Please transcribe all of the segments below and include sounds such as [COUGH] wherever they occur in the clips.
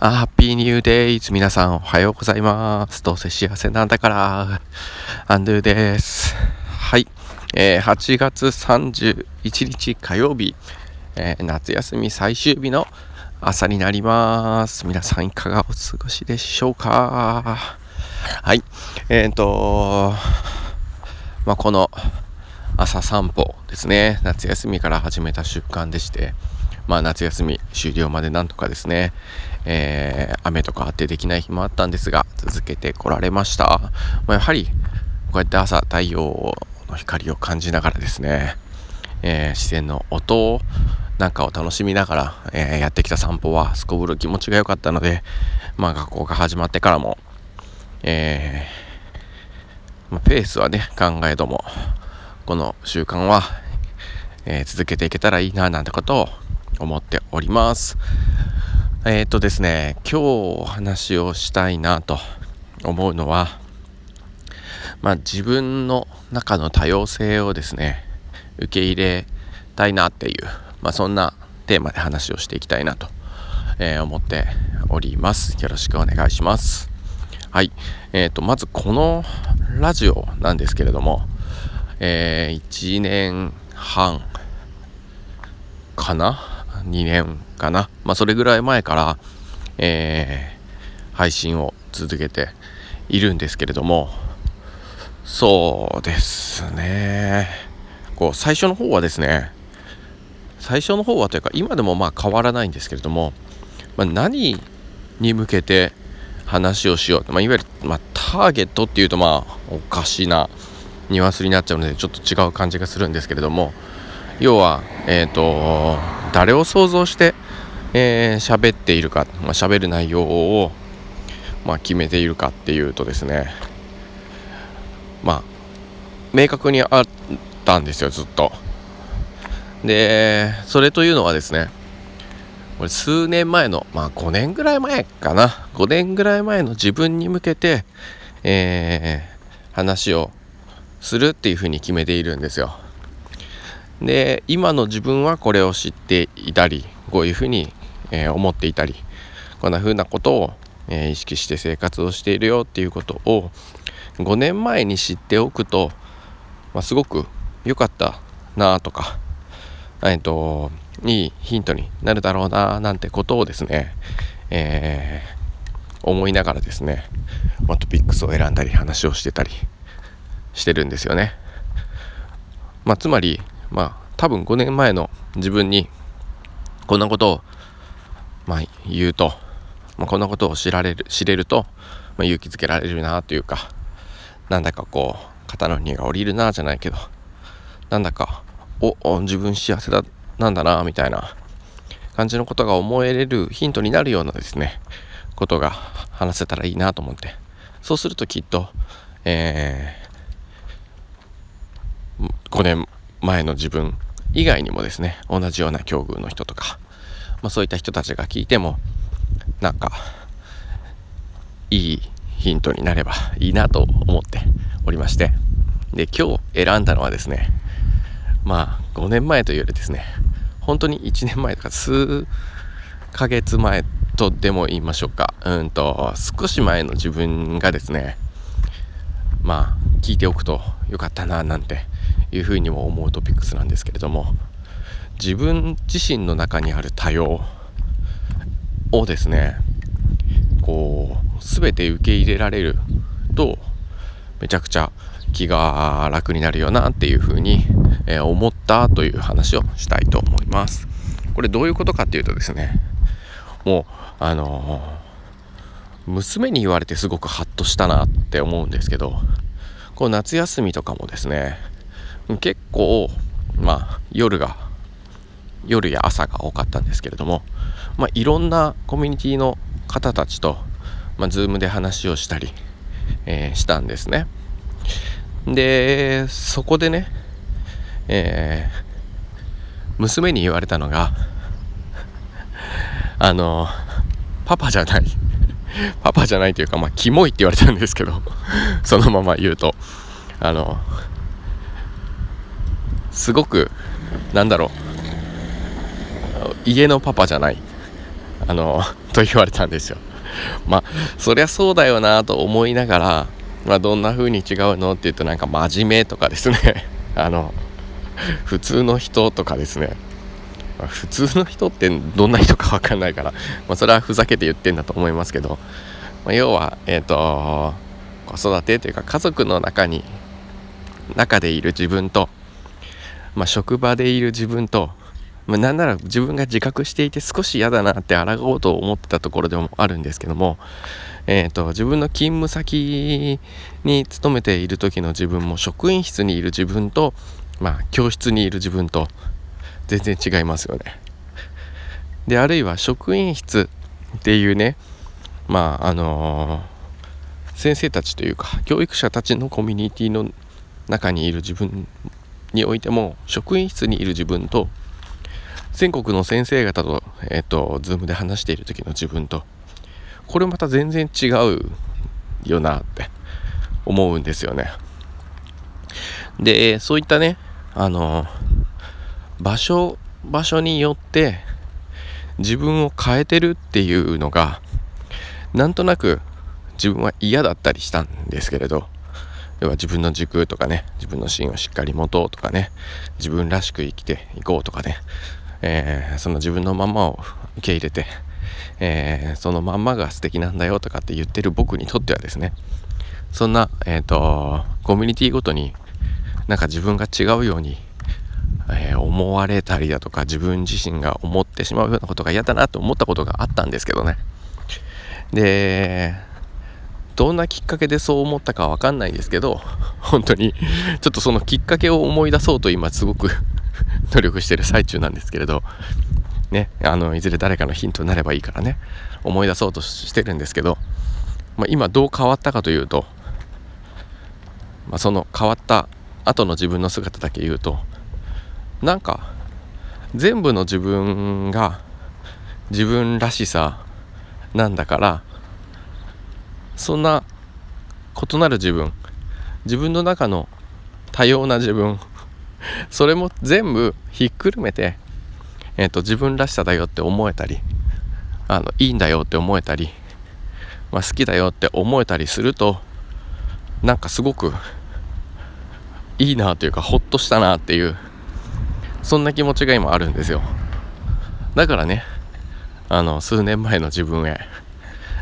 あ、ハッピーニューデイズ。皆さんおはようございます。どうせ幸せなんだから。アンドゥです。はい。えー、8月31日火曜日、えー、夏休み最終日の朝になります。皆さんいかがお過ごしでしょうかはい。えっ、とまあ、この朝散歩ですね。夏休みから始めた習慣でして、まあ、夏休み終了までなんとかですね、えー、雨とかあってできない日もあったんですが続けてこられました、まあ、やはりこうやって朝太陽の光を感じながらですね、えー、自然の音なんかを楽しみながら、えー、やってきた散歩はすこぶる気持ちが良かったので、まあ、学校が始まってからも、えー、まあ、ペースはね考えどもこの習慣は、え続けていけたらいいななんてことを思っております。えっ、とですね、今日お話をしたいなと思うのは、まあ、自分の中の多様性をですね、受け入れたいなっていう、まあ、そんなテーマで話をしていきたいなと、えー、思っております。よろしくお願いします。はい。えっ、ー、と、まずこのラジオなんですけれども、えー、1年半かな2年かな、まあ、それぐらい前から、えー、配信を続けているんですけれども。そうですね。こう最初の方はですね最初の方はというか今でもまあ変わらないんですけれども、まあ、何に向けて話をしよう、まあ、いわゆる、まあ、ターゲットっていうとまあおかしなニュアンスになっちゃうのでちょっと違う感じがするんですけれども。要はえっ、ー、と誰を想像して、えー、喋っているか、まあ、喋る内容を、まあ、決めているかっていうとですねまあ明確にあったんですよずっと。でそれというのはですねこれ数年前のまあ5年ぐらい前かな。5年ぐらい前の自分に向けて、えー、話をするっていうふうに決めているんですよ。で今の自分はこれを知っていたりこういうふうに、えー、思っていたりこんなふうなことを、えー、意識して生活をしているよっていうことを5年前に知っておくと、まあ、すごく良かったなとか、えーと、いいヒントになるだろうななんてことをですね、えー、思いながらですね、ま、トピックスを選んだり話をしてたりしてるんですよね。まあ、つまりまあ多分5年前の自分にこんなことを、まあ、言うと、まあ、こんなことを知られる知れると、まあ、勇気づけられるなというかなんだかこう肩の荷が下りるなじゃないけどなんだかおお自分幸せだなんだなみたいな感じのことが思えれるヒントになるようなですねことが話せたらいいなと思って。そうするときっと、えー、5年前の自分以外にもですね同じような境遇の人とか、まあ、そういった人たちが聞いてもなんかいいヒントになればいいなと思っておりまして。で今日選んだのはですねまあ5年前というよりですね本当に1年前とか数ヶ月前とでも言いましょうか。うんと少し前の自分がですねまあ聞いておくとよかったななんていうふうにも思うトピックスなんですけれども自分自身の中にある多様をですねこう全て受け入れられるとめちゃくちゃ気が楽になるよなっていうふうに、え思ったという話をしたいと思います。これどういうことかっていうとですねもうあの、娘に言われてすごくハッとしたなって思うんですけどこう夏休みとかもですね結構まあ夜が夜や朝が多かったんですけれども、まあ、いろんなコミュニティの方たちと、まあ、Zoom で話をしたり、えー、したんですね。でそこでね、えー、娘に言われたのが [LAUGHS] あのパパじゃないパパじゃないというかまあキモいって言われたんですけどそのまま言うとあのすごくなんだろう。家のパパじゃない。あの [LAUGHS] と言われたんですよ。まあそりゃそうだよなと思いながら、まあ、どんな風に違うのって言うとなんか真面目とかですね。[LAUGHS] あの普通の人とかですね。普通の人ってどんな人か分かんないから、まあ、それはふざけて言ってんだと思いますけど、まあ、要はえっ、ー、と子育てというか家族の中に中でいる自分と、まあ、職場でいる自分と、まあ、なんなら自分が自覚していて少し嫌だなって抗おうと思ってたところでもあるんですけども、えーと、自分の勤務先に勤めている時の自分も職員室にいる自分と、まあ、教室にいる自分と全然違いますよね。であるいは職員室っていうねまああのー、先生たちというか教育者たちのコミュニティの中にいる自分においても職員室にいる自分と全国の先生方と,、えーと、ズームで話している時の自分とこれまた全然違うよなって思うんですよね。でそういったねあの場所場所によって自分を変えてるっていうのがなんとなく自分は嫌だったりしたんですけれど要は自分の軸とかね自分の芯をしっかり持とうとかね自分らしく生きていこうとかね、えー、その自分のままを受け入れて、えー、そのまんまが素敵なんだよとかって言ってる僕にとってはですねそんな、えーと、コミュニティごとになんか自分が違うように、えー、思われたりだとか自分自身が思ってしまうようなことが嫌だなと思ったことがあったんですけどね。でどんなきっかけでそう思ったかわかんないですけど本当にちょっとそのきっかけを思い出そうと今すごく [LAUGHS] 努力してる最中なんですけれどねあのいずれ誰かのヒントになればいいからね思い出そうとしてるんですけど、まあ、今どう変わったかというと、まあ、その変わった後の自分の姿だけ言うとなんか全部の自分が自分らしさなんだからそんな異なる自分。自分の中の多様な自分。[LAUGHS] それも全部ひっくるめて、えーと、自分らしさだよって思えたりあのいいんだよって思えたり、まあ、好きだよって思えたりするとなんかすごくいいなというかほっとしたなっていうそんな気持ちが今あるんですよ。だからねあの数年前の自分へ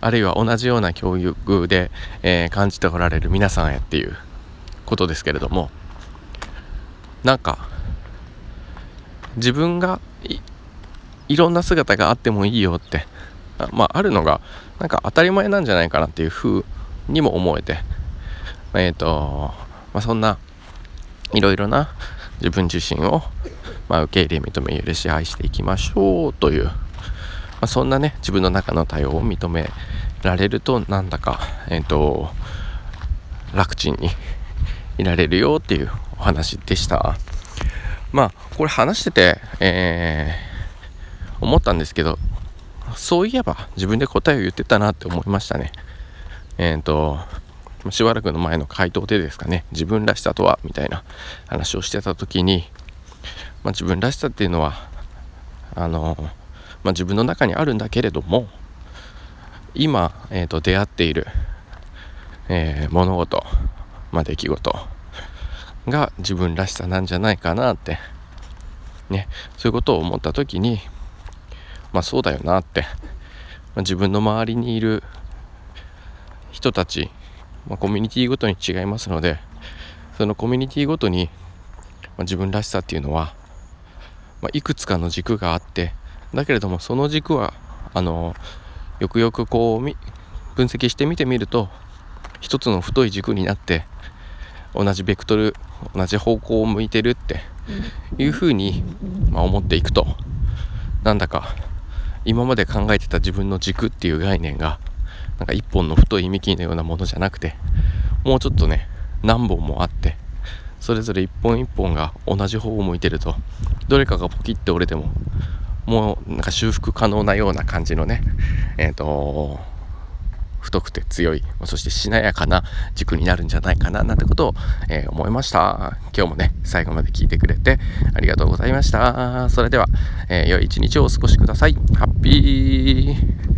あるいは同じような教育で、えー、感じておられる皆さんへっていうことですけれどもなんか自分がいろんな姿があってもいいよってあまああるのがなんか当たり前なんじゃないかなっていうふうにも思えてえっ、ー、と、まあ、そんないろいろな自分自身を、まあ、受け入れ認め許し愛していきましょうというあ、そんなね自分の中の対応を認められるとなんだかえっ、ー、と楽ちんにいられるよっていうお話でした。まあこれ話してて、えー、思ったんですけどそういえば自分で答えを言ってたなって思いましたね。えっ、ー、としばらくの前の回答でですかね。自分らしさとはみたいな話をしてた時に、まあ、自分らしさっていうのはあのまあ、自分の中にあるんだけれども今、えーと、出会っている、えー、物事、まあ、出来事が自分らしさなんじゃないかなってねそういうことを思った時にまあそうだよなって、まあ、自分の周りにいる人たち、まあ、コミュニティごとに違いますのでそのコミュニティごとに、まあ、自分らしさっていうのは、まあ、いくつかの軸があってだけれどもその軸はあのよくよくこう分析してみてみると一つの太い軸になって同じベクトル同じ方向を向いてるっていうふうに、まあ、思っていくと。なんだか今まで考えてた自分の軸っていう概念がなんか一本の太い幹のようなものじゃなくてもうちょっとね何本もあってそれぞれ一本一本が同じ方を向いてるとどれかがポキって折れてももうなんか修復可能なような感じのね、[LAUGHS] えっ、ー、と、太くて強いそしてしなやかな軸になるんじゃないかななんてことを、えー、思いました。今日もね最後まで聞いてくれてありがとうございました。それでは、えー、良い一日をお過ごしください。ハッピー。